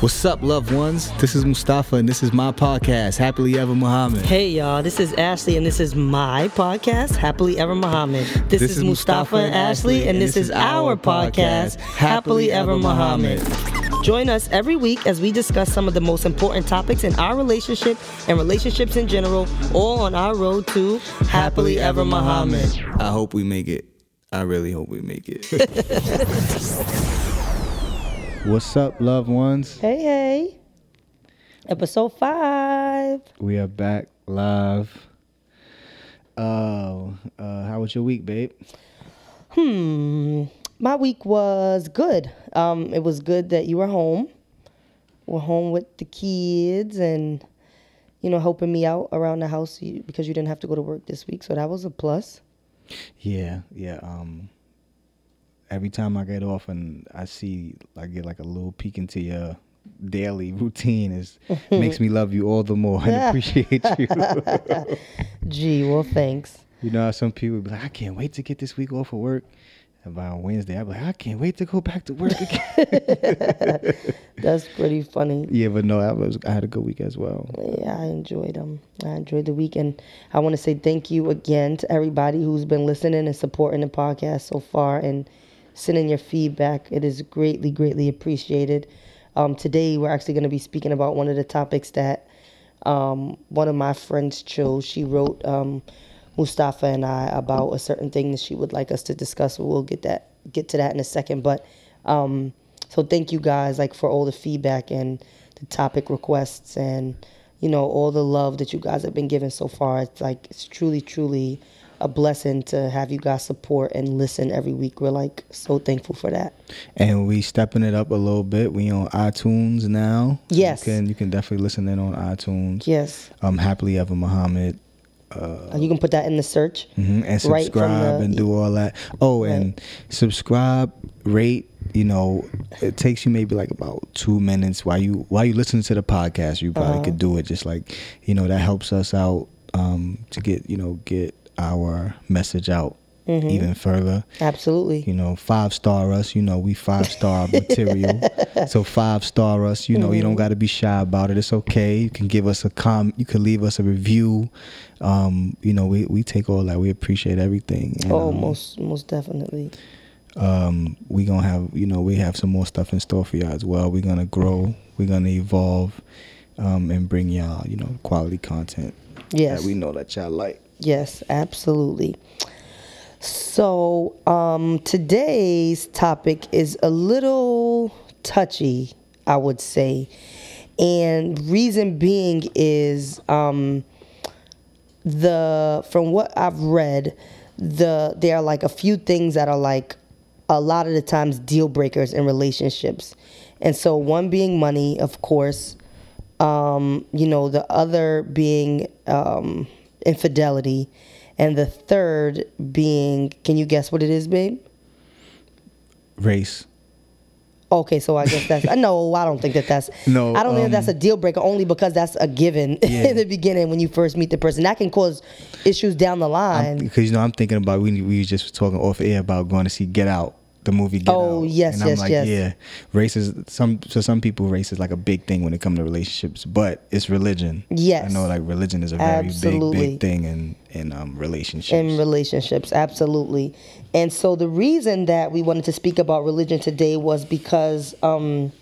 What's up, loved ones? This is Mustafa, and this is my podcast, Happily Ever Muhammad. Hey, y'all, this is Ashley, and this is my podcast, Happily Ever Muhammad. This, is, Mustafa and Ashley, and this is our podcast, Happily Ever Muhammad. Join us every week as we discuss some of the most important topics in our relationship and relationships in general, all on our road to Happily Ever Muhammad. I hope we make it. I really hope we make it. What's up, loved ones? Hey, hey. Episode five. We are back live. Uh, uh, how was your week, babe? Hmm. My week was good. Um, it was good that you were home. We're home with the kids and, you know, helping me out around the house because you didn't have to go to work this week. So that was a plus. Yeah, yeah. Um, every time I get off and I see, I get like a little peek into your daily routine. Is makes me love you all the more and appreciate you. Gee, well, thanks. you know, how some people be like, I can't wait to get this week off of work. And by Wednesday, I'm like, I can't wait to go back to work again. That's pretty funny. yeah, but no, I was I had a good week as well. Yeah, I enjoyed them. I enjoyed the week and I want to say thank you again to everybody who's been listening and supporting the podcast so far and sending your feedback. It is greatly, greatly appreciated. Um, today, we're actually going to be speaking about one of the topics that um, one of my friends chose. She wrote um, Mustafa and I about a certain thing that she would like us to discuss. We'll get that get to that in a second, but. Um, so thank you guys like for all the feedback and the topic requests and you know all the love that you guys have been giving so far. It's like it's truly truly a blessing to have you guys support and listen every week. We're like so thankful for that. And we stepping it up a little bit. We on iTunes now. Yes. You can you can definitely listen in on iTunes. Yes. Um, happily ever Muhammad. Uh, you can put that in the search. Mhm, and Right subscribe the- and do all that. Oh, and subscribe, rate. You know, it takes you maybe like about two minutes while you while you listen to the podcast. You probably Uh-huh. could do it. Just like you know, that helps us out um, to get you know get our message out Mm-hmm. even further. Absolutely. You know, five star us. You know, we five star material. So five star us. You know, you Mm-hmm. don't got to be shy about it. It's okay. You can give us a com. You can leave us a review. Um, you know, we we take all that. We appreciate everything. And, oh, um, most most definitely. um, we gonna have you know we have some more stuff in store for y'all as well. We're gonna grow. We're gonna evolve, um, and bring y'all you know quality content Yes. that we know that y'all like. Yes, absolutely. So, um, today's topic is a little touchy, I would say. And reason being is um, the from what I've read, the there are like a few things that are like a lot of the times deal breakers in relationships. And so one being money, of course, um, you know, the other being um, infidelity, and the third being, can you guess what it is, babe? Race. Okay, so I guess that's I no. I don't think that that's No, I don't think um, that's a deal breaker only because that's a given Yeah. in the beginning when you first meet the person. That can cause issues down the line. because you know I'm thinking about we we just talking off air about going to see Get Out, the movie Get Oh, Out. yes, and I'm yes, like, yes. yeah, race is some so some people race is like a big thing when it comes to relationships, but it's religion. Yes. I know like religion is a very Absolutely. big big thing in in um relationships. in relationships absolutely and so the reason that we wanted to speak about religion today was because um,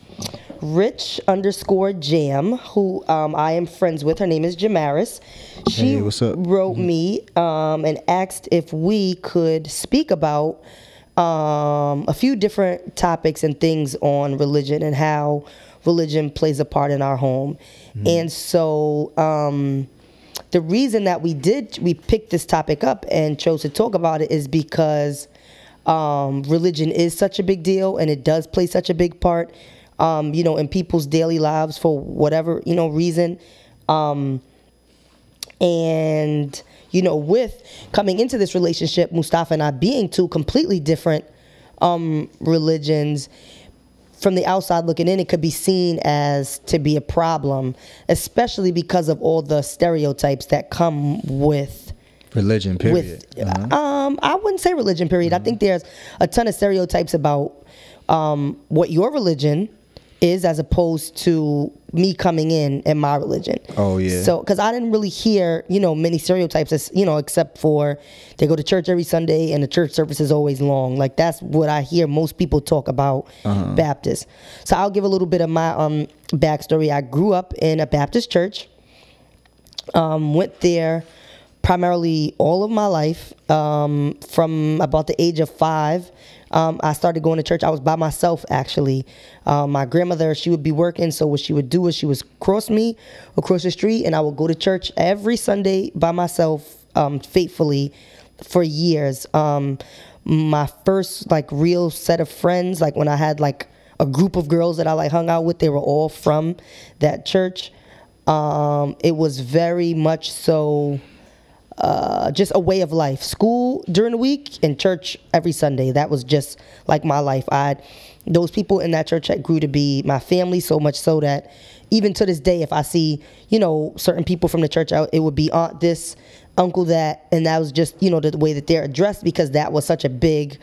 rich underscore jam who um, i am friends with her name is jamaris she Hey, what's up? wrote me um, and asked if we could speak about um, a few different topics and things on religion and how religion plays a part in our home. And so um, the reason that we did we picked this topic up and chose to talk about it is because um, religion is such a big deal and it does play such a big part um, you know in people's daily lives for whatever you know reason. Um, and you know with coming into this relationship mustafa and i being two completely different um, religions from the outside looking in, it could be seen as to be a problem, especially because of all the stereotypes that come with religion, period. with Uh-huh. um I wouldn't say religion period. I think there's a ton of stereotypes about um what your religion is as opposed to me coming in in my religion. Oh, yeah. So because I didn't really hear you know many stereotypes as you know except for they go to church every Sunday and the church service is always long. Like that's what I hear most people talk about Uh-huh. Baptist. So I'll give a little bit of my um backstory. I grew up in a Baptist church. Um, went there primarily all of my life. Um, from about the age of five, um, I started going to church. I was by myself actually. Um, my grandmother, she would be working, so what she would do is she would cross me across the street, and I would go to church every Sunday by myself, um, faithfully, for years. Um, my first like real set of friends, like when I had like a group of girls that I like hung out with, they were all from that church. Um, it was very much so uh, just a way of life. School during the week and church every Sunday. That was just like my life. I those people in that church that grew to be my family so much so that even to this day, if I see you know certain people from the church, it would be aunt this, uncle that, and that was just you know the way that they're addressed because that was such a big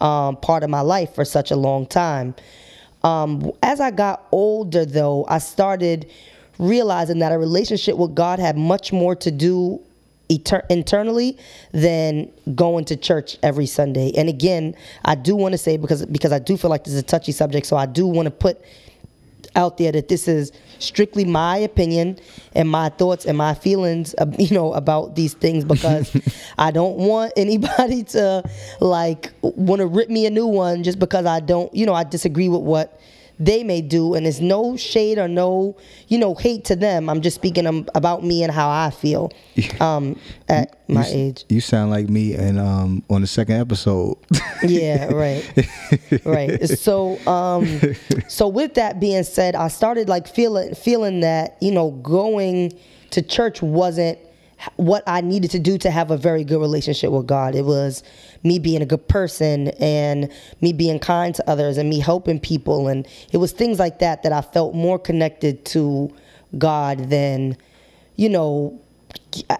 um, part of my life for such a long time. Um, as I got older, though, I started realizing that a relationship with God had much more to do internally than going to church every Sunday. And again, I do want to say because because I do feel like this is a touchy subject, so I do want to put out there that this is strictly my opinion and my thoughts and my feelings you know about these things because I don't want anybody to like want to rip me a new one just because I don't you know I disagree with what they may do and it's no shade or no you know hate to them. I'm just speaking um, about me and how I feel um at my you, age. You sound like me and um on the second episode. yeah right. Right. So um so with that being said i started like feeling feeling that you know going to church wasn't what i needed to do to have a very good relationship with god it was me being a good person and me being kind to others and me helping people and it was things like that that i felt more connected to god than you know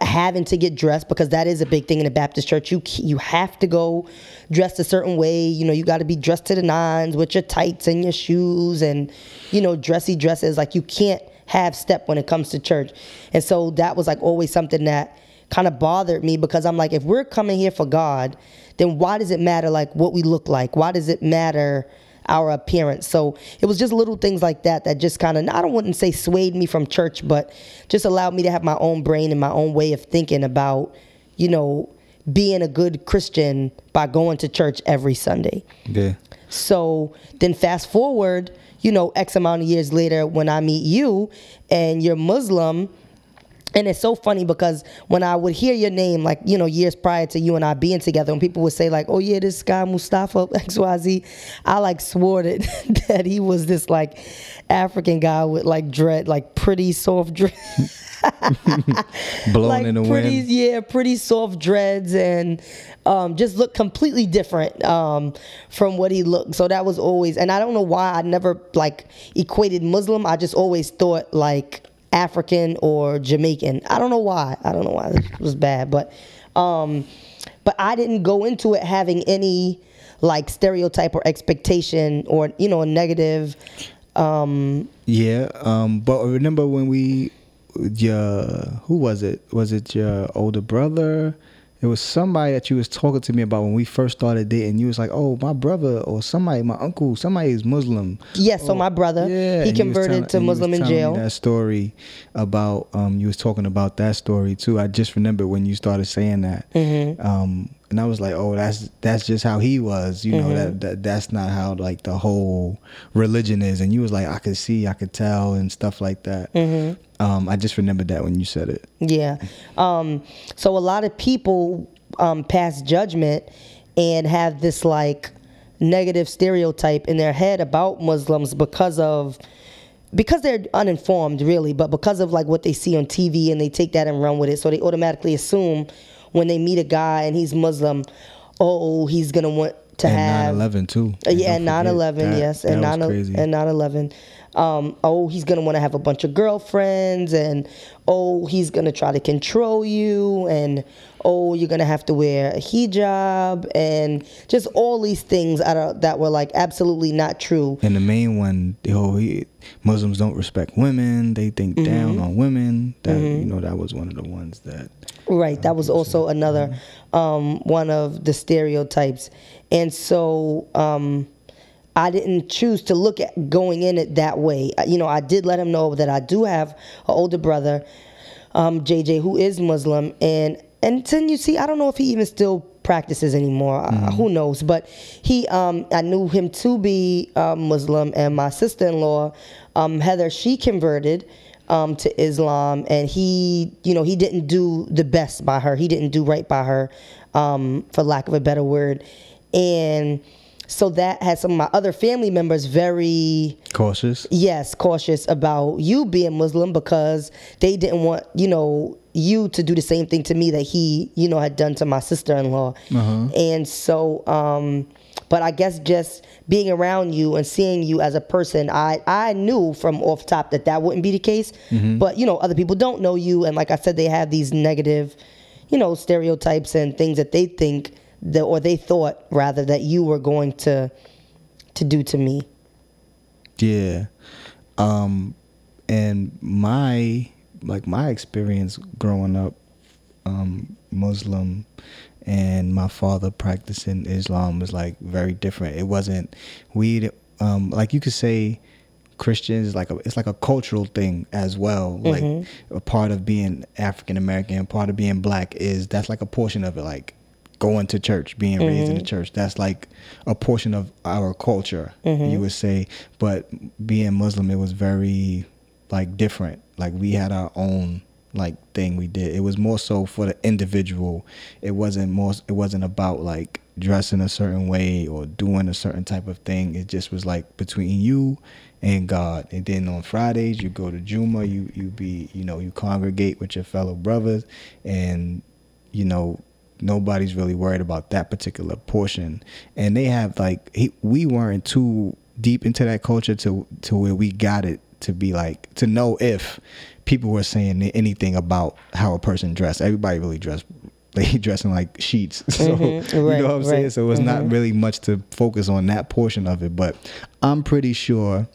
having to get dressed because that is a big thing in the Baptist church. You you have to go dressed a certain way. You know, you got to be dressed to the nines with your tights and your shoes and you know dressy dresses. Like you can't have step when it comes to church. And so that was like always something that kind of bothered me because I'm like, if we're coming here for God, then why does it matter like what we look like? Why does it matter? our appearance. So it was just little things like that that just kind of, I don't wouldn't say swayed me from church, but just allowed me to have my own brain and my own way of thinking about, you know, being a good Christian by going to church every Sunday. yeah. So then fast forward, you know, X amount of years later when I meet you and you're Muslim. And it's so funny because when I would hear your name, like, you know, years prior to you and I being together, when people would say, like, oh, yeah, this guy, Mustafa XYZ, I like swore that, that he was this, like, African guy with, like, dread, like, pretty soft dread. Blowing like in the pretty, wind. yeah, pretty soft dreads and um, just looked completely different um, from what he looked. So that was always, and I don't know why I never like equated Muslim. I just always thought like African or Jamaican. I don't know why. I don't know why it was bad, but um, but I didn't go into it having any like stereotype or expectation or you know a negative. Um, Yeah, um, but remember when we, your who was it? Was it your older brother? It was somebody that you was talking to me about when we first started dating. You was like, "Oh, my brother or somebody, my uncle, somebody is Muslim." yes, so my brother, Oh, Yeah, he and you was converted telling- to and you was Muslim in jail. That story about um, you was talking about that story too. I just remember when you started saying that, Mm-hmm. um, and I was like, "Oh, that's that's just how he was." You know Mm-hmm. that, that that's not how like the whole religion is. And you was like, "I could see, I could tell," and stuff like that. Mm-hmm. Um, I just remembered that when you said it. Yeah. Um, so a lot of people um, pass judgment and have this like negative stereotype in their head about Muslims because of because they're uninformed really, but because of like what they see on TV and they take that and run with it. So they automatically assume when they meet a guy and he's Muslim, oh, he's gonna want to And have 9/11 too. uh, yeah, and 9/11, that. yes. And that 9 was crazy. and 9 11. um, oh, he's gonna want to have a bunch of girlfriends, and oh, he's gonna try to control you, and oh, you're gonna have to wear a hijab, and just all these things that, were like absolutely not true. And the main one, oh, he, Muslims don't respect women; they think Mm-hmm. down on women. That you know, that was one of the ones that. Right. That was also another um, one of the stereotypes. And so um, I didn't choose to look at going in it that way. Uh, You know, I did let him know that I do have an older brother, um, JJ, who is Muslim. And, and then you see, I don't know if he even still practices anymore. Uh, who knows? But he, um, I knew him to be um, Muslim. And my sister in law, um, Heather, she converted um, to Islam, and he, you know, he didn't do the best by her. He didn't do right by her, um, for lack of a better word, and so that had some of my other family members very Cautious. yes cautious about you being muslim because they didn't want you know you to do the same thing to me that he you know had done to my sister-in-law and so um but i guess just being around you and seeing you as a person i i knew from off top that that wouldn't be the case. But you know other people don't know you. And like i said they have these negative you know stereotypes and things that they think that or they thought rather that you were going to to do to me. Yeah. Um and my like my experience growing up um Muslim and my father practicing Islam was like very different. It wasn't we um like you could say Christians like a, it's like a cultural thing as well. Like mm-hmm. a part of being African American, part of being black is that's like a portion of it like going to church, being raised in the mm-hmm. church. That's like a portion of our culture, mm-hmm. you would say. But being Muslim, it was very like different. Like we had our own like thing we did. It was more so for the individual. It wasn't more. It wasn't about like dressing a certain way or doing a certain type of thing. It just was like between you and God. And then on Fridays you go to Juma. You you be you know you congregate with your fellow brothers, and you know nobody's really worried about that particular portion and they have like he, we weren't too deep into that culture to to where we got it to be like to know if people were saying anything about how a person dressed. Everybody really dressed they dressing like sheets. So Mhm, you know what i'm saying? right, so it's not really much to focus on that portion of it but i'm pretty sure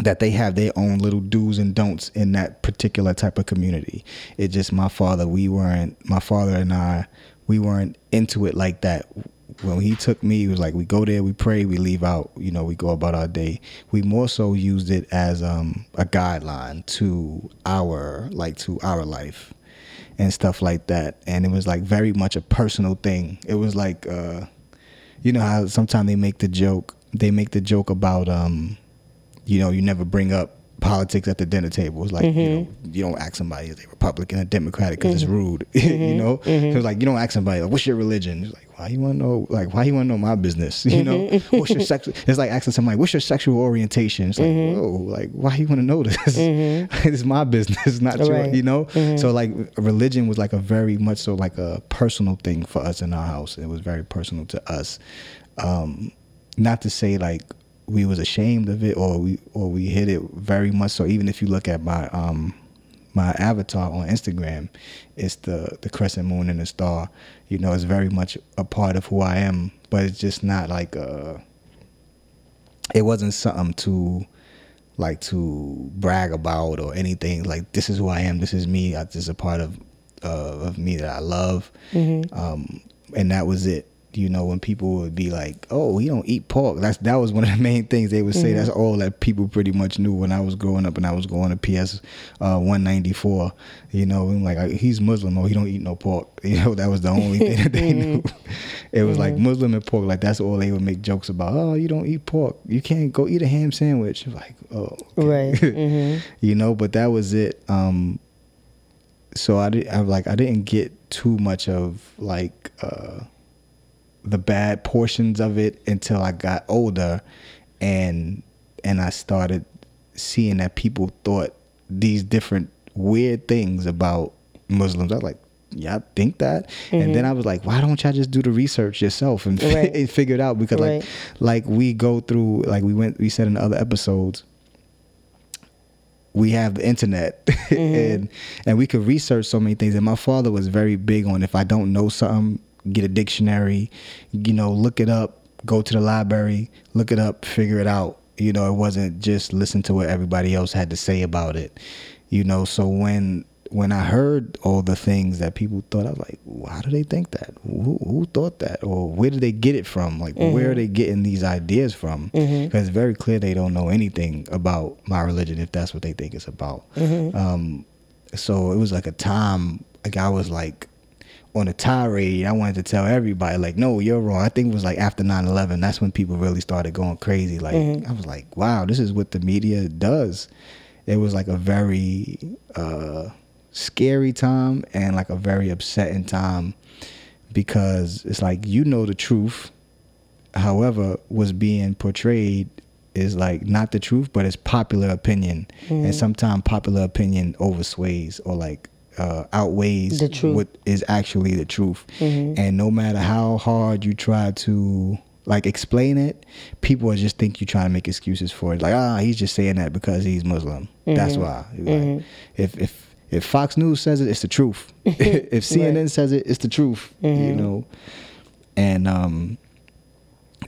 that they have their own little do's and don'ts in that particular type of community. It just my father, we weren't my father and I, we weren't into it like that. When he took me, he was like, we go there, we pray, we leave out, you know, we go about our day. We more so used it as um, a guideline to our like to our life and stuff like that. And it was like very much a personal thing. It was like uh you know how sometimes they make the joke they make the joke about um you know, you never bring up politics at the dinner table. It's like, you mm-hmm. know, you don't ask somebody is they Republican or Democratic because it's mm-hmm. rude. you mm-hmm. know, so it's like you don't ask somebody like, what's your religion? It's like, why you want to know? Like, why you want to know my business? You know, what's your sex? It's like asking somebody, what's your sexual orientation? It's like, whoa, like why you want to know this? it's my business, not your. You know, so like religion was like a very much so like a personal thing for us in our house. It was very personal to us. Um, not to say like we was ashamed of it or we or we hid it very much so. Even if you look at my um my avatar on Instagram it's the the crescent moon and the star. You know it's very much a part of who I am but it's just not like uh it wasn't something to like to brag about or anything. Like this is who I am. This is me. I- this is a part of uh, of me that I love. Um and that was it you know when people would be like oh he don't eat pork. That's that was one of the main things they would say. That's all that people pretty much knew when I was growing up and I was going to PS uh 194 you know and like he's Muslim oh he don't eat no pork you know that was the only thing that they knew. It was like Muslim and pork like that's all they would make jokes about. Oh you don't eat pork. You can't go eat a ham sandwich. Like oh okay. Right. hmm you know but that was it. Um so i did i like i didn't get too much of like uh the bad portions of it until i got older and and i started seeing that people thought these different weird things about muslims i was like y'all think that and then i was like why don't y'all just do the research yourself and, Mm-hmm. Right. and figure it out because Right. like like we go through like we went we said in the other episodes we have the internet Mm-hmm. and and we could research so many things and my father was very big on if i don't know something get a dictionary you know look it up go to the library look it up figure it out. You know it wasn't just listen to what everybody else had to say about it. You know so when when i heard all the things that people thought i was like how do they think that? Who, who thought that? Or where did they get it from? Like where are mm-hmm. they getting these ideas from? Mm-hmm. Because it's very clear they don't know anything about my religion if that's what they think it's about. Mm-hmm. Um, so it was like a time like i was like on a tirade i wanted to tell everybody like no you're wrong. I think it was like after 9-11 that's when people really started going crazy. Like i was like wow this is what the media does. It was like a very uh scary time and like a very upsetting time because it's like you know the truth. However was being portrayed is like not the truth but it's popular opinion. And sometimes popular opinion oversways or like uh, outweighs The truth. what is actually the truth. And no matter how hard you try to like explain it people just think you're trying to make excuses for it. Like ah he's just saying that because he's muslim. That's why. Like, if if if fox news says it it's the truth. If cnn says it it's the truth you know? And um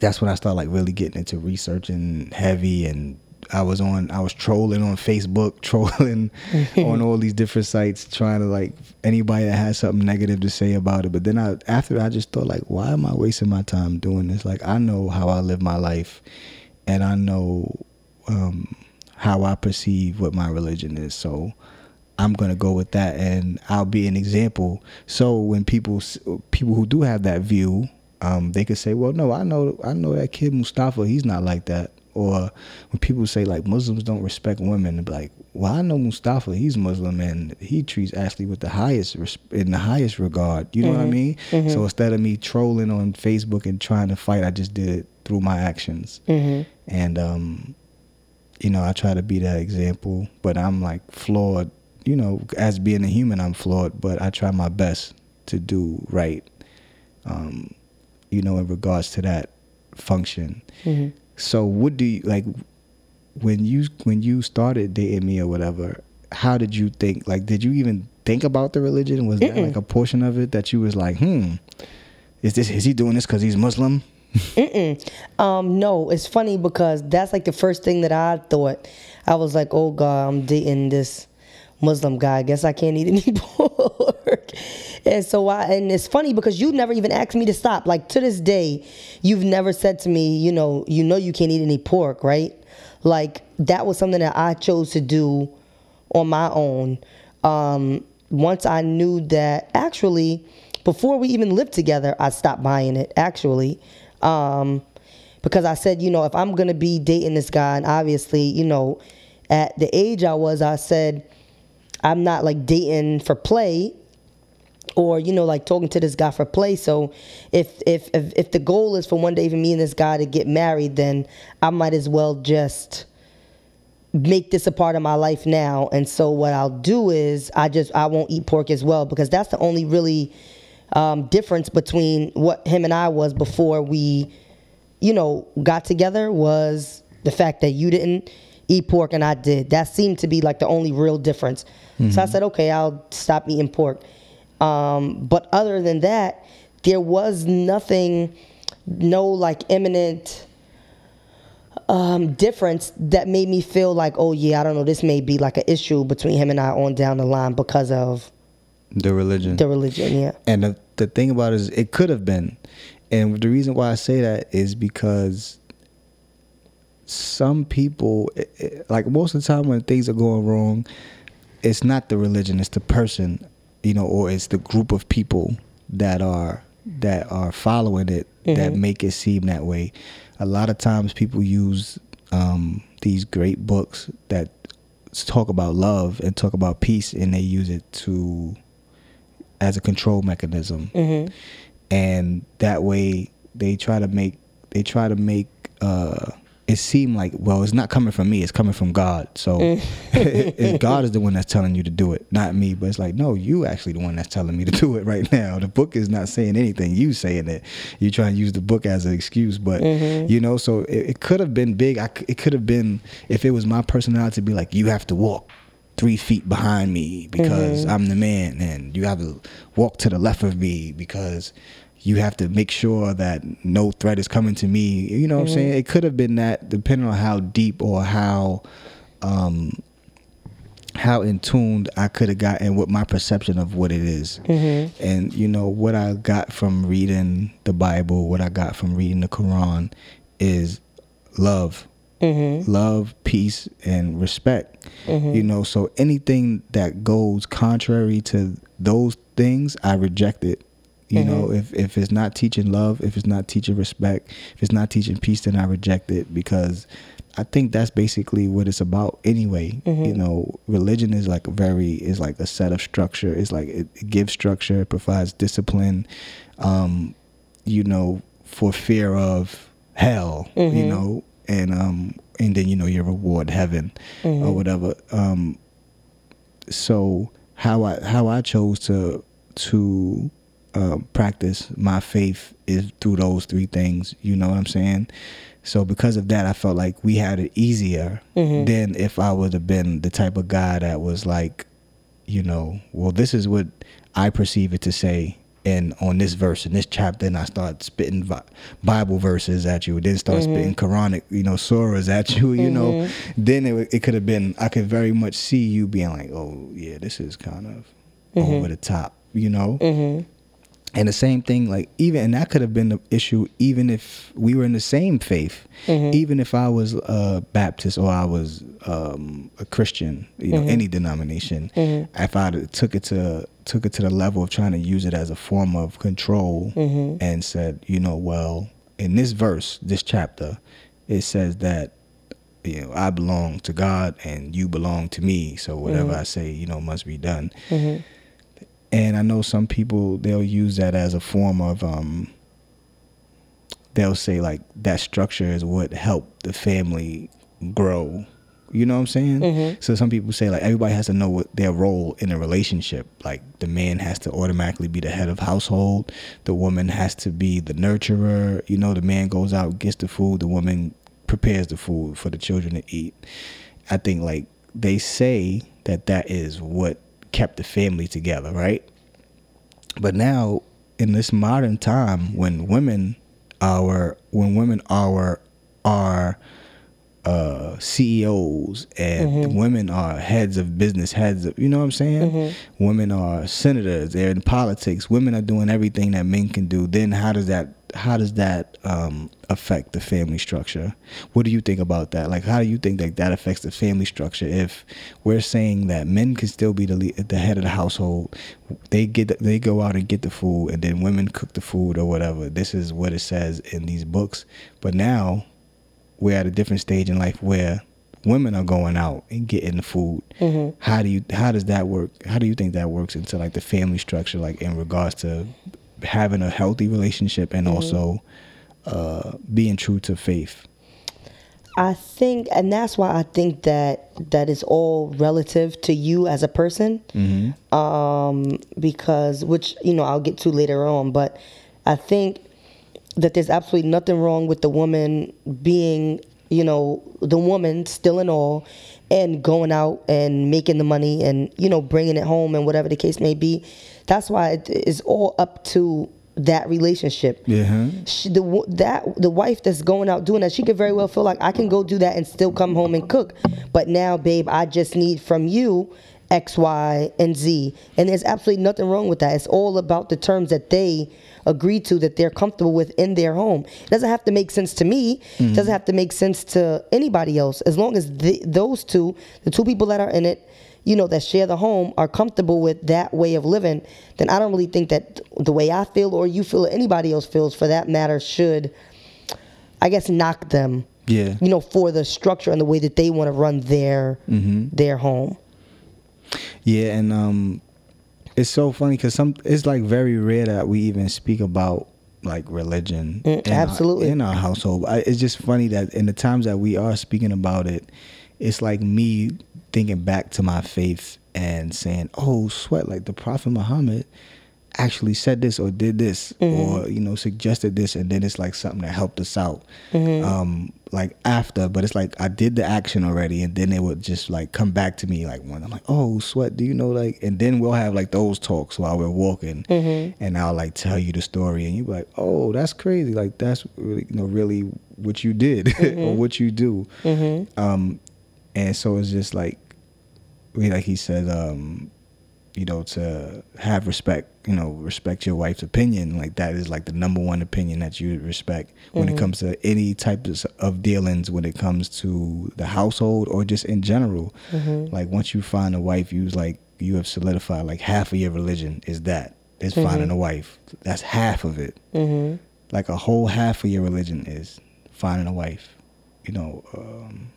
that's when I started like really getting into researching heavy and I was on I was trolling on Facebook, trolling on all these different sites, trying to like anybody that has something negative to say about it. But then I after I just thought like, why am I wasting my time doing this? Like I know how I live my life and I know um how I perceive what my religion is. So I'm gonna go with that, and I'll be an example. So when people people who do have that view, um, they could say, "Well, no, I know, I know that kid Mustafa. He's not like that." Or when people say like Muslims don't respect women, like, "Well, I know Mustafa. He's Muslim, and he treats Ashley with the highest res- in the highest regard." You know what I mean? So instead of me trolling on Facebook and trying to fight, I just did it through my actions, and um, you know, I try to be that example, but I'm like flawed. You know, as being a human, I'm flawed, but I try my best to do right. Um, you know, in regards to that function. So, what do you like when you when you started dating me or whatever? How did you think? Like, did you even think about the religion? Was that like a portion of it that you was like, hmm, is this is he doing this because he's Muslim? Um, no, it's funny because that's like the first thing that I thought. I was like, oh God, I'm dating this Muslim guy. I guess I can't eat any pork. And so I, and it's funny because you never even asked me to stop. Like to this day, you've never said to me, you know, you know you can't eat any pork, right? Like that was something that I chose to do on my own. Um, once I knew that actually, before we even lived together, I stopped buying it actually. Um, because I said, you know, if I'm gonna be dating this guy, and obviously, you know, at the age I was, I said, I'm not like dating for play or you know like talking to this guy for play. So if if if, if the goal is for one day for me and this guy to get married then i might as well just make this a part of my life now. And so what i'll do is i just i won't eat pork as well because that's the only really um, difference between what him and i was before we you know got together was the fact that you didn't eat pork and i did. That seemed to be like the only real difference so i said okay i'll stop eating pork um, but other than that there was nothing no like imminent um, difference that made me feel like, oh yeah, I don't know, this may be like an issue between him and I on down the line because of The religion. the religion. Yeah. And the, the thing about it is, it could have been. And the reason why I say that is because some people, eh, eh, like most of the time when things are going wrong, it's not the religion, it's the person, you know, or it's the group of people that are that are following it that make it seem that way. A lot of times people use um, these great books that talk about love and talk about peace, and they use it to as a control mechanism. And that way they try to make they try to make uh it seemed like well it's not coming from me it's coming from god. So it's god is the one that's telling you to do it not me but it's like no you actually the one that's telling me to do it right now. The book is not saying anything. You saying it. You try to use the book as an excuse but you know so it, it could have been big. I it could have been if it was my personality to be like you have to walk three feet behind me because Mm-hmm. I'm the man, and you have to walk to the left of me because you have to make sure that no threat is coming to me. You know what I'm mm-hmm. saying? It could have been that, depending on how deep or how um, how in tuned I could have gotten with my perception of what it is. Mm-hmm. And you know what I got from reading the Bible, what I got from reading the Quran is love. Mm-hmm. Love, peace, and respect. You know, so anything that goes contrary to those things, I reject it. You know, if if it's not teaching love, if it's not teaching respect, if it's not teaching peace, then I reject it because I think that's basically what it's about anyway. You know, religion is like very is like a set of structure. It's like it, it gives structure, it provides discipline. Um, you know, for fear of hell. You know, and um and then you know your reward heaven or whatever. Um, so how I how I chose to to um, practice my faith is through those three things. You know what I'm saying? So because of that, I felt like we had it easier mm-hmm. than if I would have been the type of guy that was like, you know, well, this is what I perceive it to say. And on this verse, in this chapter, and I start spitting Bible verses at you, then start mm-hmm. spitting Quranic, you know, surahs at you, you know, mm-hmm. then it, it could have been, I could very much see you being like, oh, yeah, this is kind of over the top, you know? And the same thing, like even and that could have been the issue, even if we were in the same faith, mm-hmm. even if I was a Baptist or I was um, a Christian, you know, mm-hmm. any denomination. Mm-hmm. If I took it to took it to the level of trying to use it as a form of control and said, you know, well, in this verse, this chapter, it says that you know I belong to God and you belong to me, so whatever I say, you know, must be done and I know some people they'll use that as a form of um they'll say like that structure is what helped the family grow. You know what I'm saying? So some people say like everybody has to know what their role in a relationship. Like the man has to automatically be the head of household, the woman has to be the nurturer. You know, the man goes out gets the food, the woman prepares the food for the children to eat. I think like they say that that is what kept the family together, right? But now in this modern time when women are when women are are uh, CEOs and women are heads of business, heads of, you know what I'm saying? Women are senators, they're in politics. Women are doing everything that men can do. Then how does that how does that um, affect the family structure? What do you think about that? Like, how do you think that that affects the family structure? If we're saying that men can still be the lead, the head of the household, they get they go out and get the food, and then women cook the food or whatever. This is what it says in these books. But now we're at a different stage in life where women are going out and getting the food. How do you how does that work? How do you think that works into like the family structure, like in regards to having a healthy relationship and also uh, being true to faith? I think, and that's why I think that that is all relative to you as a person. Um, because, which, you know, I'll get to later on, but I think that there's absolutely nothing wrong with the woman being, you know, the woman still in all and going out and making the money and, you know, bringing it home and whatever the case may be. That's why it is all up to that relationship Yeah. she, the that the wife that's going out doing that, she could very well feel like I can go do that and still come home and cook. But now, babe, I just need from you X, Y, and Z, and there's absolutely nothing wrong with that. It's all about the terms that they agree to that they're comfortable with in their home. It doesn't have to make sense to me. It mm-hmm. doesn't have to make sense to anybody else. As long as the, those two, the two people that are in it, you know, that share the home are comfortable with that way of living, then I don't really think that the way I feel or you feel or anybody else feels for that matter should, I guess, knock them. Yeah. You know, for the structure and the way that they want to run their their home. Yeah, and um, it's so funny because some it's like very rare that we even speak about like religion Mm, in our- absolutely. in our household. I, it's just funny that in the times that we are speaking about it, it's like me thinking back to my faith and saying, "Oh, sweat!" Like the Prophet Muhammad actually said this or did this mm-hmm. or you know suggested this and then it's like something that helped us out mm-hmm. um like after. But it's like i did the action already and then it would just like come back to me like when i'm like oh sweat do you know like and then we'll have like those talks while we're walking mm-hmm. and i'll like tell you the story and you'll be like oh that's crazy like that's really you know really what you did or what you do. Um and so it's just like like he said um you know to have respect you know respect your wife's opinion like that is like the number one opinion that you respect when it mm-hmm. comes to any types of dealings when it comes to the household or just in general. Mm-hmm. Like once you find a wife you like you have solidified like half of your religion is that is mm-hmm. finding a wife. That's half of it. Like a whole half of your religion is finding a wife you know um,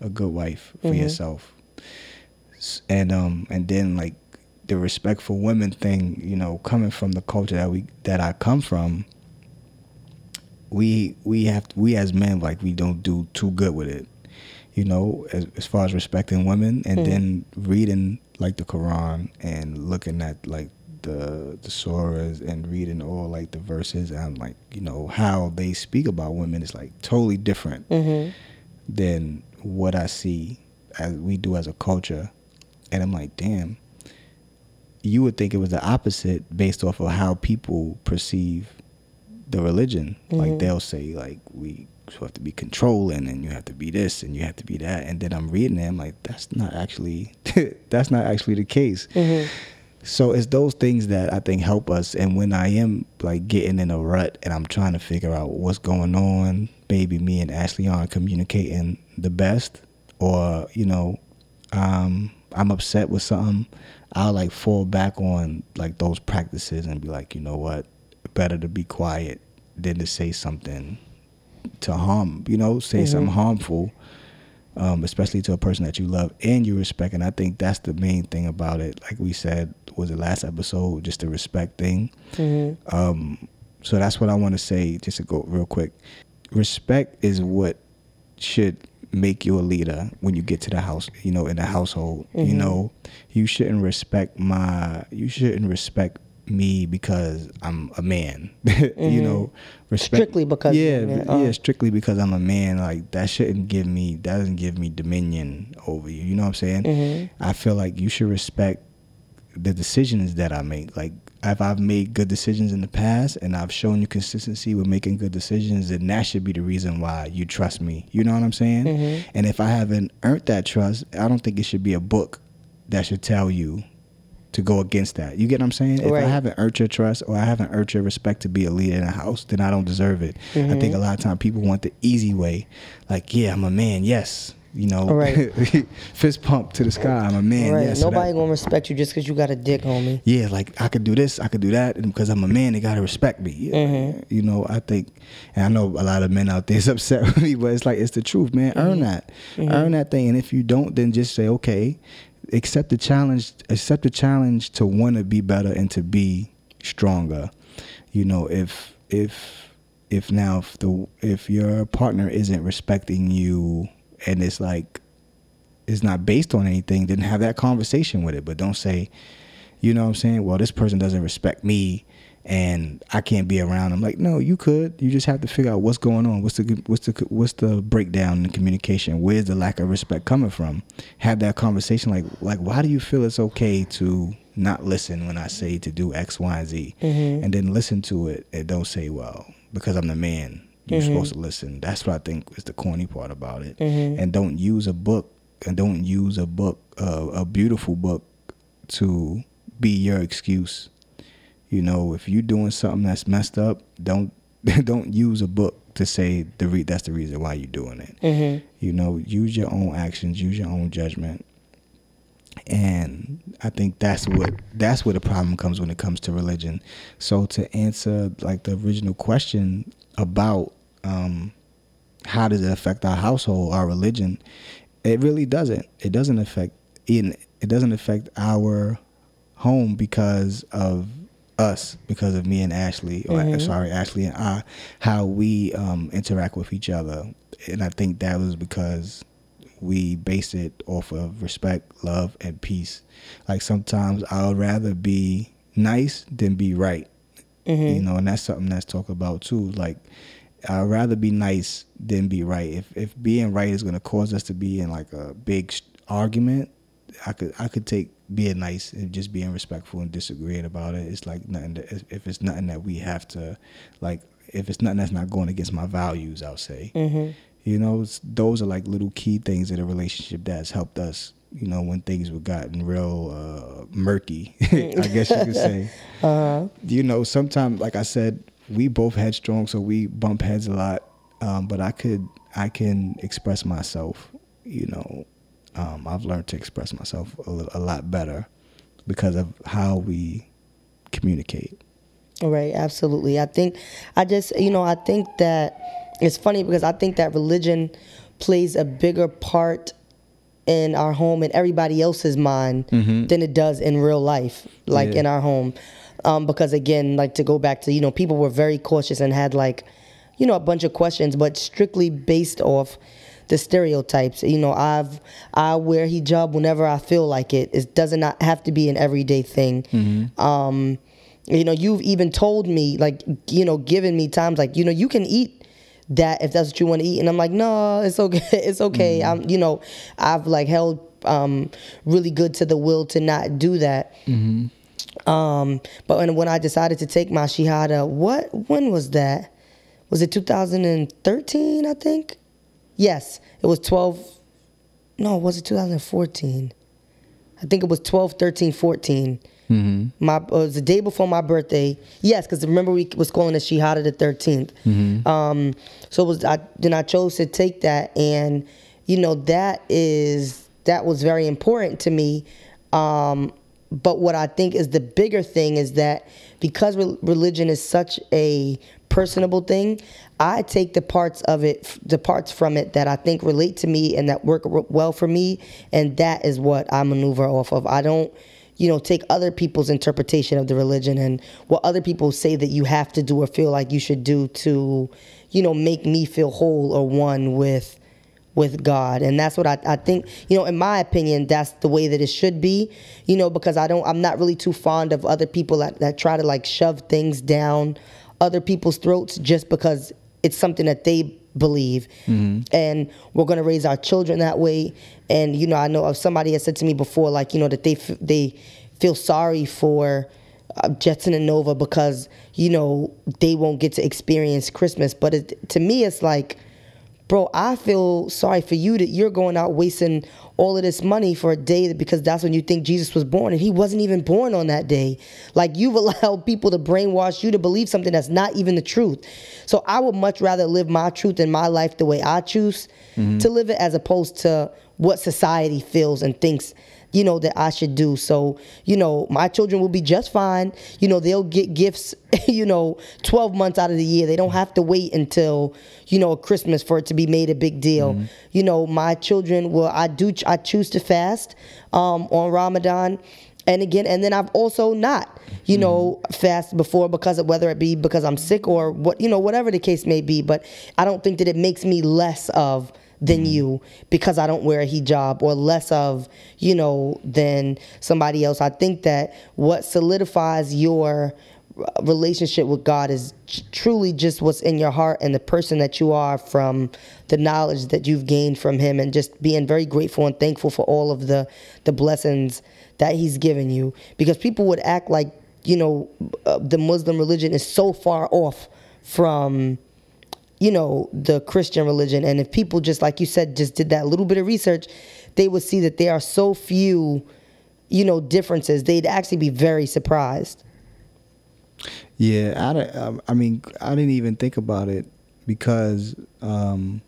a good wife for yourself. S- and um and then like the respect for women thing you know coming from the culture that we that i come from we we have we as men like we don't do too good with it you know as, as far as respecting women and then reading like the quran and looking at like the the surahs and reading all like the verses and like you know how they speak about women is like totally different than what i see as we do as a culture and i'm like damn you would think it was the opposite based off of how people perceive the religion. Like they'll say like we have to be controlling and you have to be this and you have to be that and then I'm reading it I'm like that's not actually that's not actually the case. So it's those things that I think help us and when I am like getting in a rut and I'm trying to figure out what's going on, maybe me and Ashley aren't communicating the best or, you know, um, I'm upset with something, I'll like fall back on like those practices and be like, you know what, better to be quiet than to say something to harm, you know, say something harmful, um, especially to a person that you love and you respect. And I think that's the main thing about it. Like we said, was the last episode, just the respect thing. Um, so that's what I want to say, just to go real quick. Respect is what should make you a leader when you get to the house, you know, in the household. You mm-hmm. know, you shouldn't respect my, you shouldn't respect me because I'm a man. you know, mm-hmm. respect Strictly because yeah, yeah, Oh. strictly because I'm a man. Like that shouldn't give me that doesn't give me dominion over you. You know what I'm saying? Mm-hmm. I feel like you should respect the decisions that I make. Like if I've made good decisions in the past and I've shown you consistency with making good decisions, then that should be the reason why you trust me. You know what I'm saying? Mm-hmm. And if I haven't earned that trust, I don't think it should be a book that should tell you to go against that. You get what I'm saying? If I haven't earned your trust or I haven't earned your respect to be a leader in a house, then I don't deserve it. I Mm-hmm. think a lot of times people want the easy way. Like, yeah, I'm a man, yes. You know, Right. fist pump to the sky. I'm a man, right. yes. So that- Nobody gonna respect you just because you got a dick, homie. yeah, like I could do this, I could do that, and because I'm a man, they gotta respect me. Yeah, Mm-hmm. You know, I think, and I know a lot of men out there is upset with me, but it's like it's the truth, man. Earn Mm-hmm. that, earn that thing, and if you don't, then just say okay, accept the challenge, accept the challenge to want to be better and to be stronger. You know, if if if now if the if your partner isn't respecting you, and it's like it's not based on anything, then have that conversation with it. But don't say, you know what I'm saying? Well, this person doesn't respect me and I can't be around them. Like, no, you could. You just have to figure out what's going on. What's the what's the what's the breakdown in communication? Where's the lack of respect coming from? Have that conversation like like why do you feel it's okay to not listen when I say to do X, Y, and Z? Mm-hmm. And then listen to it and don't say, Well, because I'm the man, you're mm-hmm. supposed to listen. That's what I think is the corny part about it. Mm-hmm. And don't use a book and don't use a book, uh, a beautiful book, to be your excuse. You know, if you're doing something that's messed up, don't don't use a book to say the re- that's the reason why you're doing it. Mm-hmm. You know, use your own actions, use your own judgment, and I think that's what that's where the problem comes when it comes to religion. So to answer like the original question about um, how does it affect our household, our religion? It really doesn't. It doesn't affect in it doesn't affect our home because of us, because of me and Ashley, or sorry, Ashley and I, how we um, interact with each other. And I think that was because we base it off of respect, love, and peace. Like sometimes I would rather be nice than be right. Mm-hmm. You know, and that's something that's talked about too. Like I'd rather be nice than be right. If if being right is going to cause us to be in like a big argument, I could I could take being nice and just being respectful and disagreeing about it. It's like nothing. That, if it's nothing that we have to, like, if it's nothing that's not going against my values, I'll say. Mm-hmm. You know, those are like little key things in a relationship that's helped us. You know, when things were gotten real uh, murky, I guess you could say. Uh-huh. You know, sometimes, like I said, we both headstrong, so we bump heads a lot. Um, but I could, I can express myself. You know, um, I've learned to express myself a, a lot better because of how we communicate. Right, absolutely. I think, I just, you know, I think that it's funny because I think that religion plays a bigger part in our home and everybody else's mind mm-hmm. than it does in real life, like yeah. in our home. Um, because again, like to go back to, you know, people were very cautious and had like, you know, a bunch of questions, but strictly based off the stereotypes. You know, I've I wear hijab whenever I feel like it. It does not have to be an everyday thing. Mm-hmm. Um, you know, you've even told me like, you know, given me times like, you know, you can eat that if that's what you want to eat, and I'm like, no, it's okay, it's okay. Mm-hmm. I'm, you know, I've like held um, really good to the will to not do that. Mm-hmm. Um, but when, when I decided to take my Shahada what when was that? Was it 2013? I think. Yes, it was 12. No, was it 2014? I think it was 12, 13, 14. Mm-hmm. My it was the day before my birthday. Yes, because remember we was calling it Shahada the 13th. Mm-hmm. Um, so it was I, then I chose to take that, and you know that is that was very important to me. Um, but what I think is the bigger thing is that because re- religion is such a personable thing, I take the parts of it, the parts from it that I think relate to me and that work well for me, and that is what I maneuver off of. I don't, you know, take other people's interpretation of the religion and what other people say that you have to do or feel like you should do to, you know, make me feel whole or one with with God. And that's what I, I think, you know, in my opinion, that's the way that it should be, you know, because I don't, I'm not really too fond of other people that, that try to like shove things down other people's throats just because it's something that they believe mm-hmm. and we're going to raise our children that way and you know i know somebody has said to me before like you know that they f- they feel sorry for uh, Jetson and Nova because you know they won't get to experience Christmas but it, to me it's like bro, I feel sorry for you that you're going out wasting all of this money for a day because that's when you think Jesus was born and he wasn't even born on that day. Like you've allowed people to brainwash you to believe something that's not even the truth. So I would much rather live my truth in my life the way I choose mm-hmm. to live it as opposed to what society feels and thinks you know, that I should do. So, you know, my children will be just fine. You know, they'll get gifts, you know, 12 months out of the year. They don't have to wait until, you know, Christmas for it to be made a big deal. Mm-hmm. You know, my children will, I do, I choose to fast um, on Ramadan and again and then i've also not you know mm. fast before because of whether it be because i'm sick or what you know whatever the case may be but i don't think that it makes me less of than mm-hmm. you because I don't wear a hijab or less of, you know, than somebody else. I think that what solidifies your relationship with God is truly just what's in your heart and the person that you are from the knowledge that you've gained from him and just being very grateful and thankful for all of the the blessings that he's given you because people would act like you know uh, the Muslim religion is so far off from you know, the Christian religion. And if people just, like you said, just did that little bit of research, they would see that there are so few, you know, differences. They'd actually be very surprised. Yeah, I, um, I mean, I didn't even think about it because um,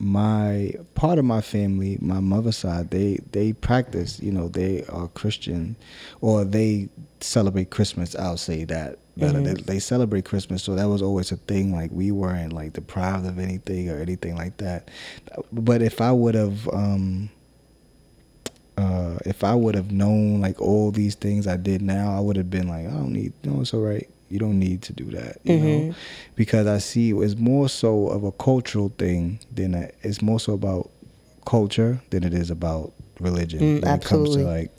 my part of my family, my mother's side, they they practice. You know, they are Christian, or they celebrate Christmas. I'll say that better. Mm-hmm. They, they, celebrate Christmas, so that was always a thing. Like we weren't like deprived of anything or anything like that. But if I would have, um, uh, if I would have known like all these things I did now, I would have been like, I don't need. No, it's all right. You don't need to do that, you mm-hmm. know, because I see it's more so of a cultural thing than a, it's more so about culture than it is about religion. Mm, absolutely. It comes to like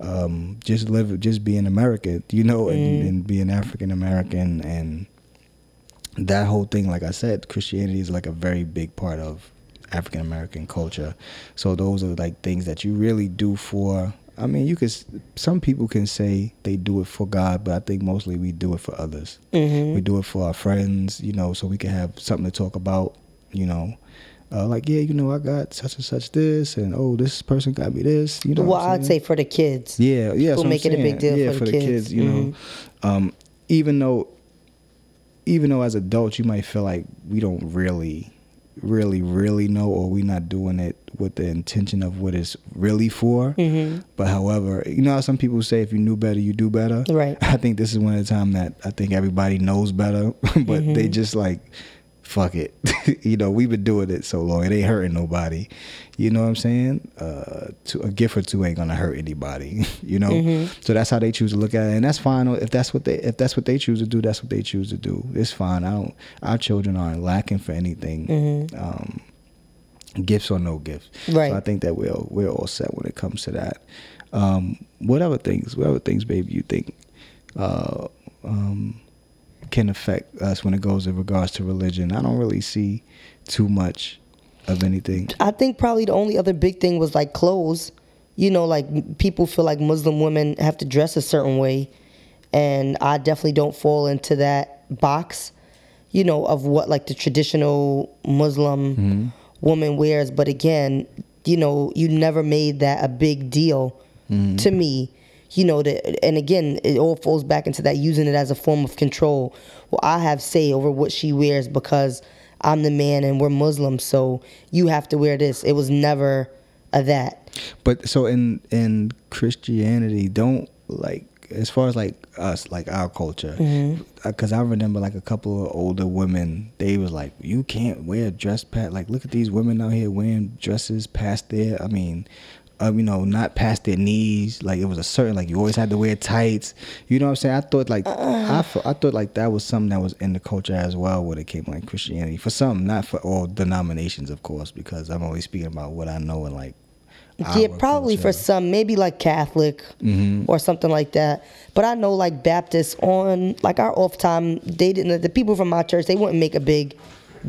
um, just live, just be being American, you know, and, and being African American, and that whole thing. Like I said, Christianity is like a very big part of African American culture. So those are like things that you really do for. I mean, you could. Some people can say they do it for God, but I think mostly we do it for others. We do it for our friends, you know, so we can have something to talk about, you know. Uh, like yeah, you know, I got such and such this, and oh, this person got me this. You know, well, I'd say for the kids. Yeah, yeah. We'll so I'm make it a big deal yeah, for the kids. You know, um, even though, even though as adults you might feel like we don't really, really, really know, or we're not doing it with the intention of what it's really for. Mm-hmm. But however, you know how some people say if you knew better, you do better. Right. I think this is one of the time that I think everybody knows better, but Mm-hmm. they just like. Fuck it, you know we've been doing it so long. It ain't hurting nobody, you know what I'm saying? Uh, to, a gift or two ain't gonna hurt anybody, you know. Mm-hmm. So that's how they choose to look at it, and that's fine. If that's what they if that's what they choose to do, that's what they choose to do. It's fine. I don't. Our children aren't lacking for anything. Um, gifts or no gifts. Mm-hmm. Right. So I think that we're we're all set when it comes to that. Um, what other things? What other things, baby? You think uh, um, can affect us when it goes in regards to religion? I don't really see too much of anything. I think probably the only other big thing was like clothes. You know, like people feel like Muslim women have to dress a certain way, and I definitely don't fall into that box. You know, of what like the traditional Muslim mm-hmm. woman wears. But again, you know, you never made that a big deal mm-hmm. to me. You know, that, and again, it all falls back into that using it as a form of control. Well, I have say over what she wears because I'm the man and we're Muslim, so you have to wear this. It was never a that. But so in in Christianity, don't like as far as like us, like our culture, mm-hmm. uh, because I remember like a couple of older women, they was like, you can't wear a dress past. Like, look at these women out here wearing dresses past their. I mean. Um, you know, not past their knees. Like it was a certain, like you always had to wear tights. You know what I'm saying? I thought like I, thought- I thought like that was something that was in the culture as well when it came like Christianity. For some, not for all denominations, of course, because I'm only speaking about what I know and like yeah, probably for some, maybe like Catholic or something like that. But I know like Baptists on like our off time, they didn't. The people from my church, they wouldn't make a big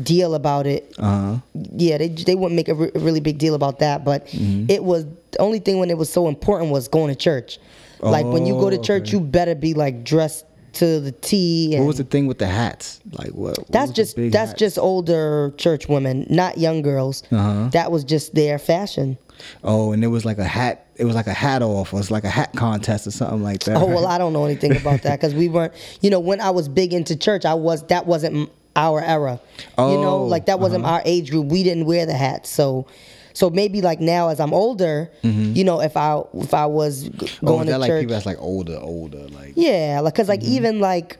deal about it. Uh-huh. Yeah, they they wouldn't make a, re- really big deal about that. But Mm-hmm. it was only thing when it was so important was going to church. like when you go to Oh, church, okay. you better be like dressed to the T. What was the thing with the hats? Like what? what that's just that's hat? just older church women, not young girls. Uh-huh. That was just their fashion. Oh, and it was like a hat. It was like a hat off. It was like a hat contest or something like that. Oh well. I don't know anything about that because we weren't. You know, when I was big into church, I was that wasn't our era. Oh, you know, Oh, like that wasn't our age group. We didn't wear the hats, so. So maybe like now as I'm older, you know, if I if I was g- Mm-hmm. Oh, going was to that like church, people that's like older, older, like yeah, like cause like Mm-hmm. even like,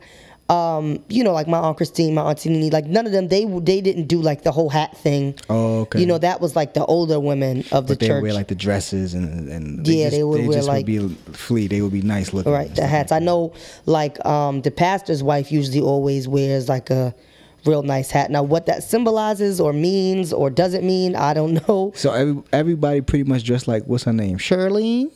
um, you know, like my aunt Christine, my auntie Nini, like none of them they they didn't do like the whole hat thing. Oh, okay. You know, that was like the older women of the But they church. would wear like the dresses and and Yeah, they would wear, just like- would be flea. They would be nice looking. Right, the hats. I know, like um, the pastor's wife usually always wears like a real nice hat. Now, what that symbolizes or means or doesn't mean, I don't know. So every, everybody pretty much dressed like what's her name, Shirley.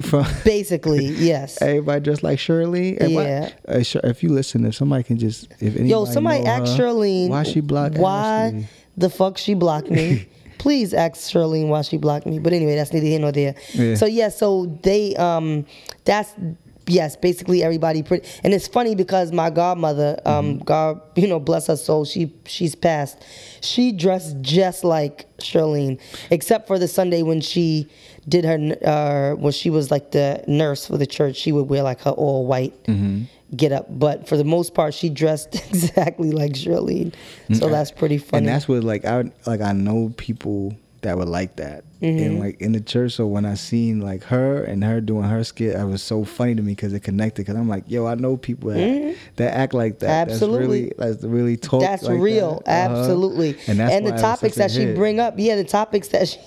From Basically, yes. everybody dressed like Shirley. Why- Yeah. uh, if you listen, if somebody can just if anybody Yo, somebody ask her, Charlene why she blocked me. why Ashley? the fuck she blocked me. Please ask Charlene why she blocked me. But anyway, that's neither here nor there. Yeah. So yeah, so they um that's yes, basically everybody pretty and it's funny because my godmother, um, Mm-hmm. God, you know, bless her soul, she she's passed. She dressed just like Charlene, except for the Sunday when she did her uh when she was like the nurse for the church, she would wear like her all white Mm-hmm. get up. But for the most part, she dressed exactly like Charlene. So that's pretty funny. And that's what like I like I know people that were like that Mm-hmm. and like in the church. So when I seen like her and her doing her skit, it was so funny to me because it connected. Because I'm like, yo, I know people that, that act like that. Mm-hmm. Absolutely. That's really that's really talk. That's like real, that. Uh-huh. absolutely. And and the topics that she hit. bring up, yeah, the topics that she.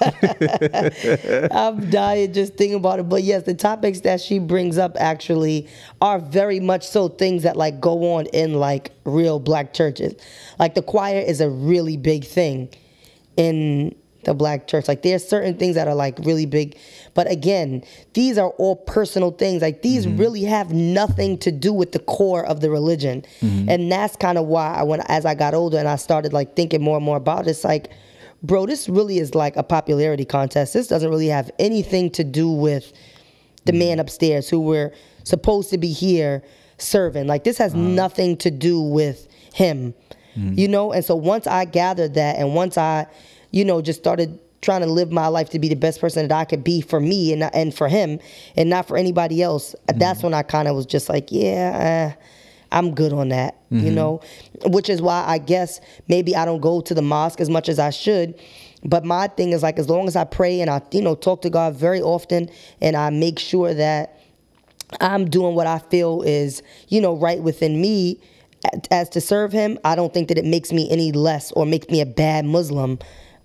I'm dying just thinking about it, but yes, the topics that she brings up actually are very much so things that like go on in like real black churches. Like the choir is a really big thing in the black church. Like there's certain things that are like really big, but again, these are all personal things. Like these Mm-hmm. really have nothing to do with the core of the religion, Mm-hmm. and that's kind of why I, when as I got older and I started like thinking more and more about it, it's like, bro, this really is like a popularity contest. This doesn't really have anything to do with the man upstairs who we're supposed to be here serving. Like this has nothing to do with him, you know. And so once I gathered that, and once I, you know, just started trying to live my life to be the best person that I could be for me and and for him, and not for anybody else. That's when I kind of was just like, yeah. Uh, I'm good on that, you know, which is why I guess maybe I don't go to the mosque as much as I should. But my thing is like, as long as I pray and I, you know, talk to God very often and I make sure that I'm doing what I feel is, you know, right within me as to serve him, I don't think that it makes me any less or makes me a bad Muslim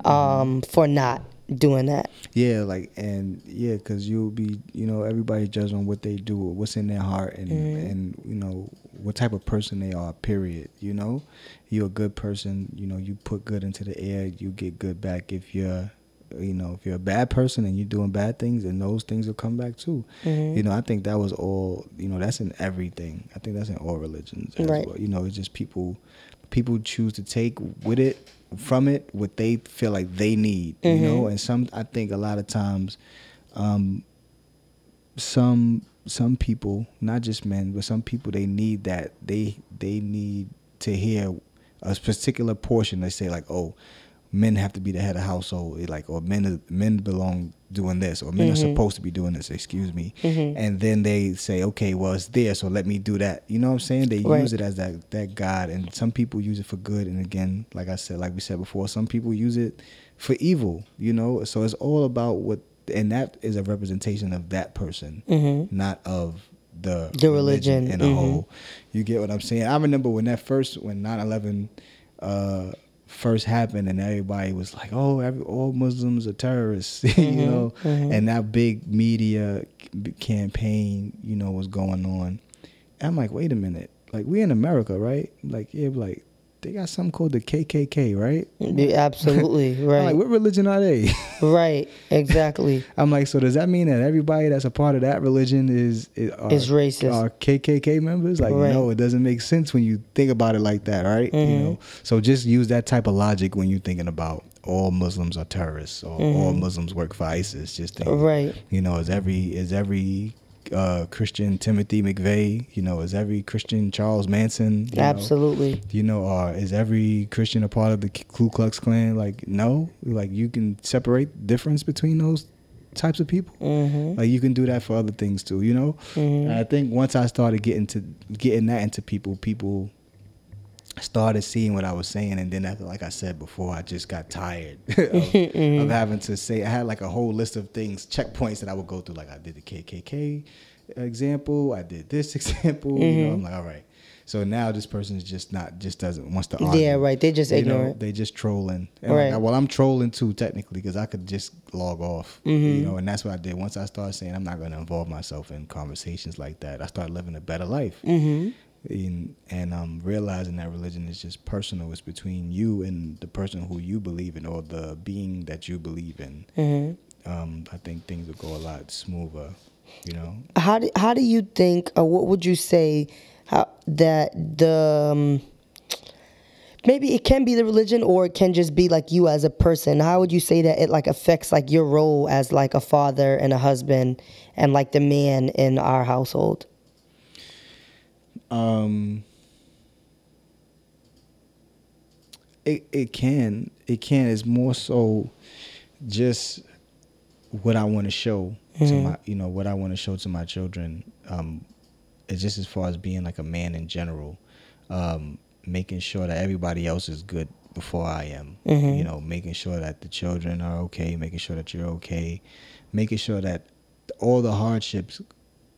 um, for not doing that. Yeah, like and yeah, because you'll be, you know, everybody judges on what they do, or what's in their heart, and Mm-hmm. and you know what type of person they are. Period. You know, you're a good person. You know, you put good into the air, you get good back. If you're, you know, if you're a bad person and you're doing bad things, and those things will come back too. Mm-hmm. You know, I think that was all. You know, that's in everything. I think that's in all religions. As Right. Well. You know, it's just people. People choose to take with it from it what they feel like they need. You know, and some. I think a lot of times. Um, some some people, not just men, but some people they need that they they need to hear a particular portion. They say like, oh, men have to be the head of household, like or men men belong doing this, or men are supposed to be doing this. Excuse me, and then they say, okay, well it's there, so let me do that. You know what I'm saying? They Right. use it as that that God, and some people use it for good, and again, like I said, like we said before, some people use it for evil. You know, so it's all about what, and that is a representation of that person, not of the The religion, in a mhm. whole. You get what I'm saying? I remember when that first when 9/11 uh, first happened, and everybody was like, "Oh, every, all Muslims are terrorists," you mm-hmm, know, mm-hmm. and that big media campaign, you know, was going on. And I'm like, wait a minute, like we in America, right? Like, yeah, like they got something called the KKK, right? Yeah, Absolutely, right. like, what religion are they? right, exactly. I'm like, so does that mean that everybody that's a part of that religion is is, are, Is racist. Are KKK members? Like, Right. no, it doesn't make sense when you think about it like that, right? You Mm-hmm. know, so just use that type of logic when you're thinking about all Muslims are terrorists or all Muslims work for ISIS. Just think, Mm-hmm. Right. You know, is every is every uh, Christian Timothy McVeigh? You know, is every Christian Charles Manson? You know? Absolutely. you know, or is every Christian a part of the Ku Klux Klan? Like, no, like you can separate difference between those types of people. Mm-hmm. Like you can do that for other things too, you know. And I think once I started getting to getting that into people, people started seeing what I was saying, and then after, like I said before, I just got tired of, Mm-hmm. of having to say. I had like a whole list of things, checkpoints that I would go through. Like I did the KKK example, I did this example. You Mm-hmm. know, I'm like, all right. So now this person is just not, just doesn't wants to argue. Yeah, right. They just You know, they just trolling. And Right. like, well, I'm trolling too technically because I could just log off. Mm-hmm. You know, and that's what I did. Once I started saying I'm not going to involve myself in conversations like that, I started living a better life. And, and um, realizing that religion is just personal. It's between you and the person who you believe in or the being that you believe in. Mm-hmm. Um, I think things would go a lot smoother. You know, How do how do you think, or what would you say, how that the um, maybe it can be the religion, or it can just be like you as a person. How would you say that it like affects like your role as like a father and a husband, and like the man in our household? Um, it it can it can is more so just what I want to show to my you know what I want to show to my children. Um, it's just as far as being like a man in general, um, making sure that everybody else is good before I am. You know, making sure that the children are okay, making sure that you're okay, making sure that all the hardships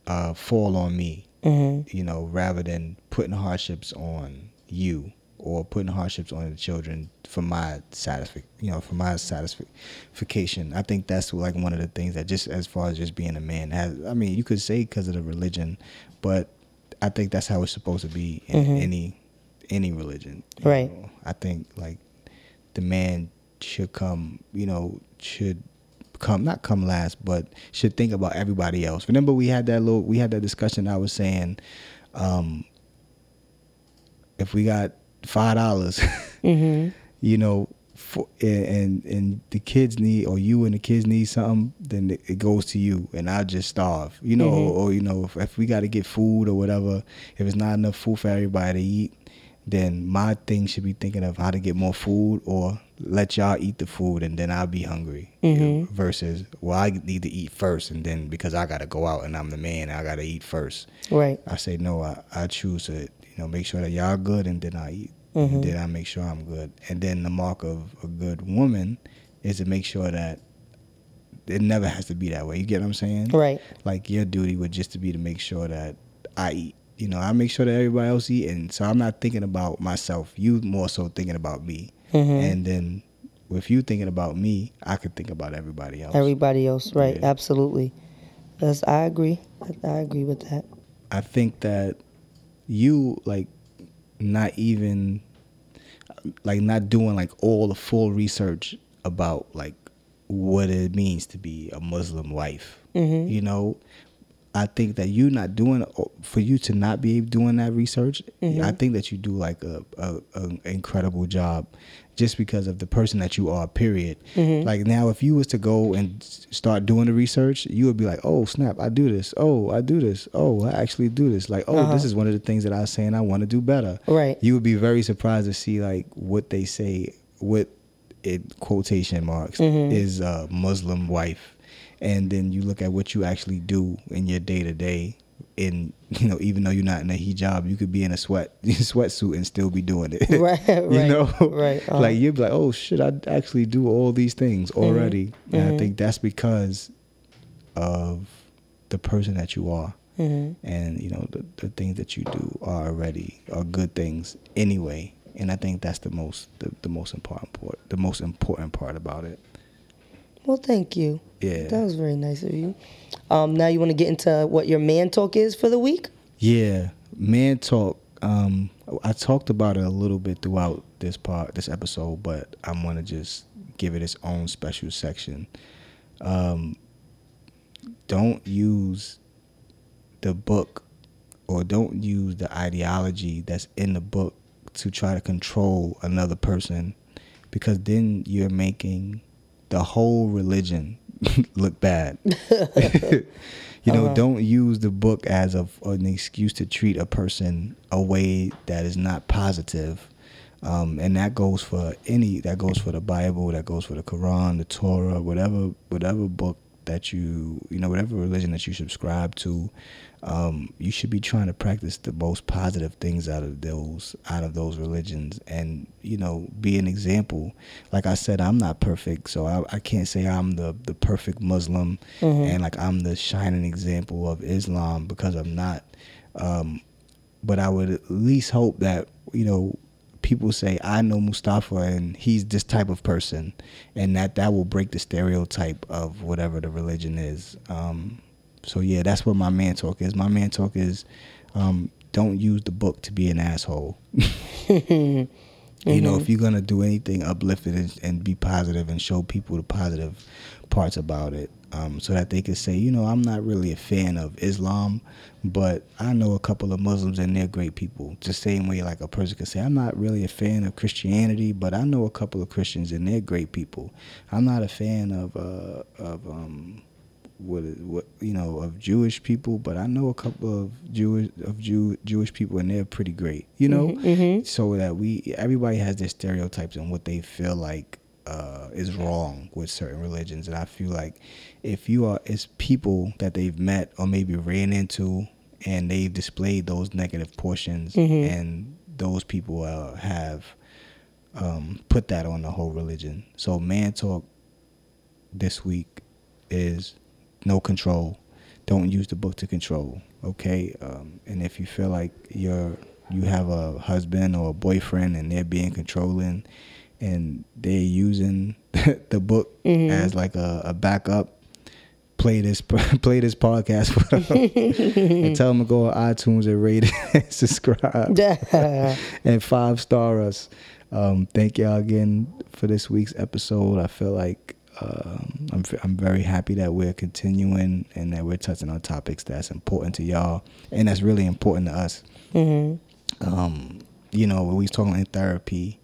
uh, fall on me Mm-hmm. you know, rather than putting hardships on you or putting hardships on the children for my satisfaction, you know, for my satisfaction. I think that's like one of the things that just as far as just being a man has, I mean, you could say because of the religion, but I think that's how it's supposed to be in any, any religion. Right. know. I think like the man should come, you know, should come not come last, but should think about everybody else. Remember we had that little we had that discussion I was saying, um, if we got five dollars, Mm-hmm. you know, for, and and the kids need or you and the kids need something, then it, goes to you, and I just starve, you know, Mhm. or, or you know, if, if we got to get food or whatever, if it's not enough food for everybody to eat, then my thing should be thinking of how to get more food or let y'all eat the food and then I'll be hungry. Mhm. Versus, well, I need to eat first, and then because I got to go out and I'm the man, I got to eat first. Right. I say no. I, I choose to you know make sure that y'all good, and then I eat, Mhm. and then I make sure I'm good. And then the mark of a good woman is to make sure that it never has to be that way. You get what I'm saying? Right. Like your duty would just to be to make sure that I eat. You know, I make sure that everybody else eat, and so I'm not thinking about myself. You more so thinking about me, Mhm. and then with you thinking about me, I could think about everybody else. Everybody else. Right. Yeah. Absolutely. That's. I agree. I, I agree with that. I think that you like not even like not doing like all the full research about like what it means to be a Muslim wife. Mhm. You know, I think that you not doing for you to not be doing that research. Mhm. I think that you do like a, a, a incredible job, just because of the person that you are. Period. Mhm. Like now, if you was to go and start doing the research, you would be like, "Oh snap! I do this. Oh, I do this. Oh, I actually do this. Like, oh, Uh-huh. this is one of the things that I was saying I want to do better." Right. You would be very surprised to see like what they say. What it quotation marks Mhm. is a Muslim wife, and then you look at what you actually do in your day to day. In you know, even though you're not in a hijab, you could be in a sweat sweatsuit and still be doing it. Right, you right, know, right, uh-huh. like you'd be like, oh shit, I actually do all these things already, and I mhm. think that's because of the person that you are Mhm. and you know the, the things that you do are already are good things anyway and i think that's the most the, the most important part the most important part about it Well, thank you. yeah That was very nice of you. Um, now you want to get into what your man talk is for the week? yeah man talk um i talked about it a little bit throughout this part this episode but i'm gonna just give it its own special section um don't use the book or don't use the ideology that's in the book to try to control another person because then you're making the whole religion look bad. you know, Uh-huh. don't use the book as a, an excuse to treat a person a way that is not positive. Um, and that goes for any that goes for the Bible, that goes for the Quran, the Torah, whatever whatever book that you you know whatever religion that you subscribe to, um, you should be trying to practice the most positive things out of those out of those religions, and you know be an example. Like I said, I'm not perfect, so I, I can't say I'm the the perfect Muslim, and like I'm the shining example of Islam because I'm not. Um, but I would at least hope that you know people say I know Mustafa and he's this type of person, and that that will break the stereotype of whatever the religion is. Um, so yeah, that's what my man talk is. My man talk is um, don't use the book to be an asshole. You know, if you're gonna do anything uplifted and, and be positive and show people the positive parts about it, um, so that they could say, you know, I'm not really a fan of Islam, but I know a couple of Muslims and they're great people. The same way, like a person could say, I'm not really a fan of Christianity, but I know a couple of Christians and they're great people. I'm not a fan of uh, of um, what what you know of Jewish people, but I know a couple of Jewish of Jew Jewish people and they're pretty great. You know, Mhm. so that we everybody has their stereotypes and what they feel like uh, is wrong with certain religions, and I feel like if you are it's people that they've met or maybe ran into and they've displayed those negative portions, Mhm. and those people uh, have um, put that on the whole religion. So man talk this week is no control. Don't use the book to control. Okay, um, and if you feel like you're you have a husband or a boyfriend and they're being controlling and they're using the book Mhm. as like a, a backup, play this play this podcast for them and tell them to go on iTunes and rate it and subscribe and five star us. Um, thank y'all again for this week's episode. I feel like um, I'm I'm very happy that we're continuing and that we're touching on topics that's important to y'all and that's really important to us. Mm-hmm. Um, you know, when we was talking in therapy,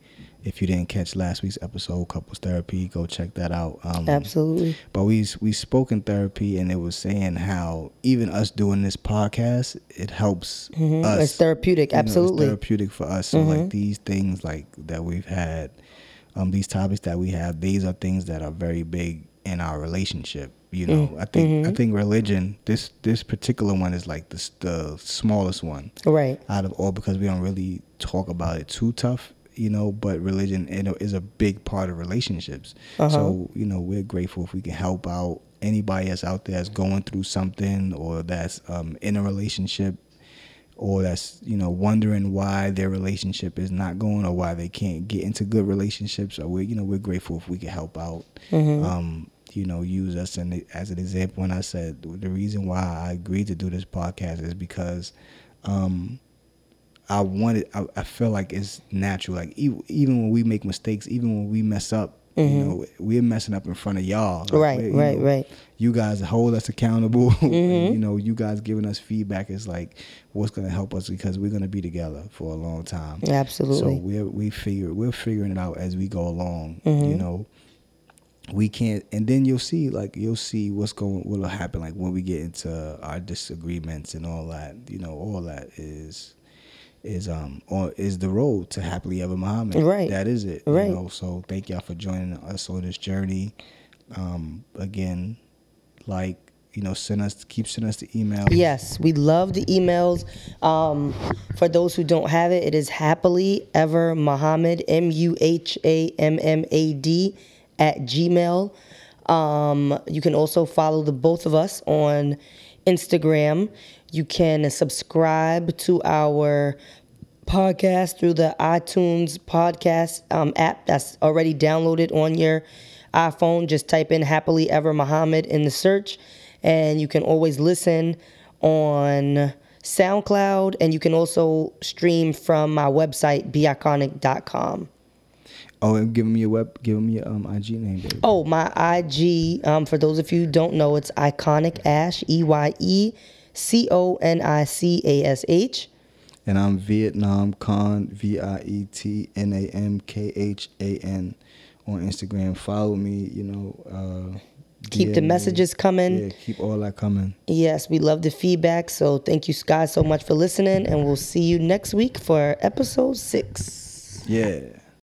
if you didn't catch last week's episode, couples therapy, go check that out. Um, Absolutely. But we we spoke in therapy, and it was saying how even us doing this podcast, it helps mm-hmm. us. It's therapeutic. Absolutely, know, it's therapeutic for us. So mm-hmm. like these things like that we've had, um, these topics that we have, these are things that are very big in our relationship. You know, mm-hmm. I think I mm-hmm. think religion. This this particular one is like the the smallest one, right? Out of all because we don't really talk about it too tough you know, but religion you know, is a big part of relationships. Uh-huh. So, you know, we're grateful if we can help out anybody that's out there that's going through something or that's um, in a relationship or that's, you know, wondering why their relationship is not going or why they can't get into good relationships. Or we're, you know, we're grateful if we can help out. Mm-hmm. Um, you know, use us and as an example when I said the reason why I agreed to do this podcast is because um, I wanted. I, I feel like it's natural. Like even, even when we make mistakes, even when we mess up, mm-hmm. you know, we're messing up in front of y'all. Like, right, right, know, right. You guys hold us accountable. Mm-hmm. you know, you guys giving us feedback is like what's going to help us because we're going to be together for a long time. Absolutely. So we're we figure we're figuring it out as we go along. Mm-hmm. You know, we can't and then you'll see like you'll see what's going what'll happen like when we get into our disagreements and all that you know all that is is um or is the road to happily ever Muhammad. Right. That is it. Right. You know, so thank y'all for joining us on this journey. Um, again, like you know, send us keep sending us the emails. Yes, we love the emails. Um, for those who don't have it, it is happily ever Muhammad M U H A M M A D at Gmail. Um, you can also follow the both of us on Instagram. You can subscribe to our podcast through the iTunes podcast um, app that's already downloaded on your iPhone. Just type in Happily Ever Muhammad in the search, and you can always listen on SoundCloud, and you can also stream from my website, beiconic.com. Oh, and give me your web, give me your um, IG name, baby. Oh, my IG. Um, for those of you who don't know, it's Eyeconic Ash. E Y E C O N I C A S H. And I'm Vietnam Khan, V I E T N A M K H A N on Instagram. Follow me, you know. Uh, keep the messages coming. Yeah, keep all that coming. Yes, we love the feedback. So thank you guys so much for listening, and we'll see you next week for episode six. Yeah.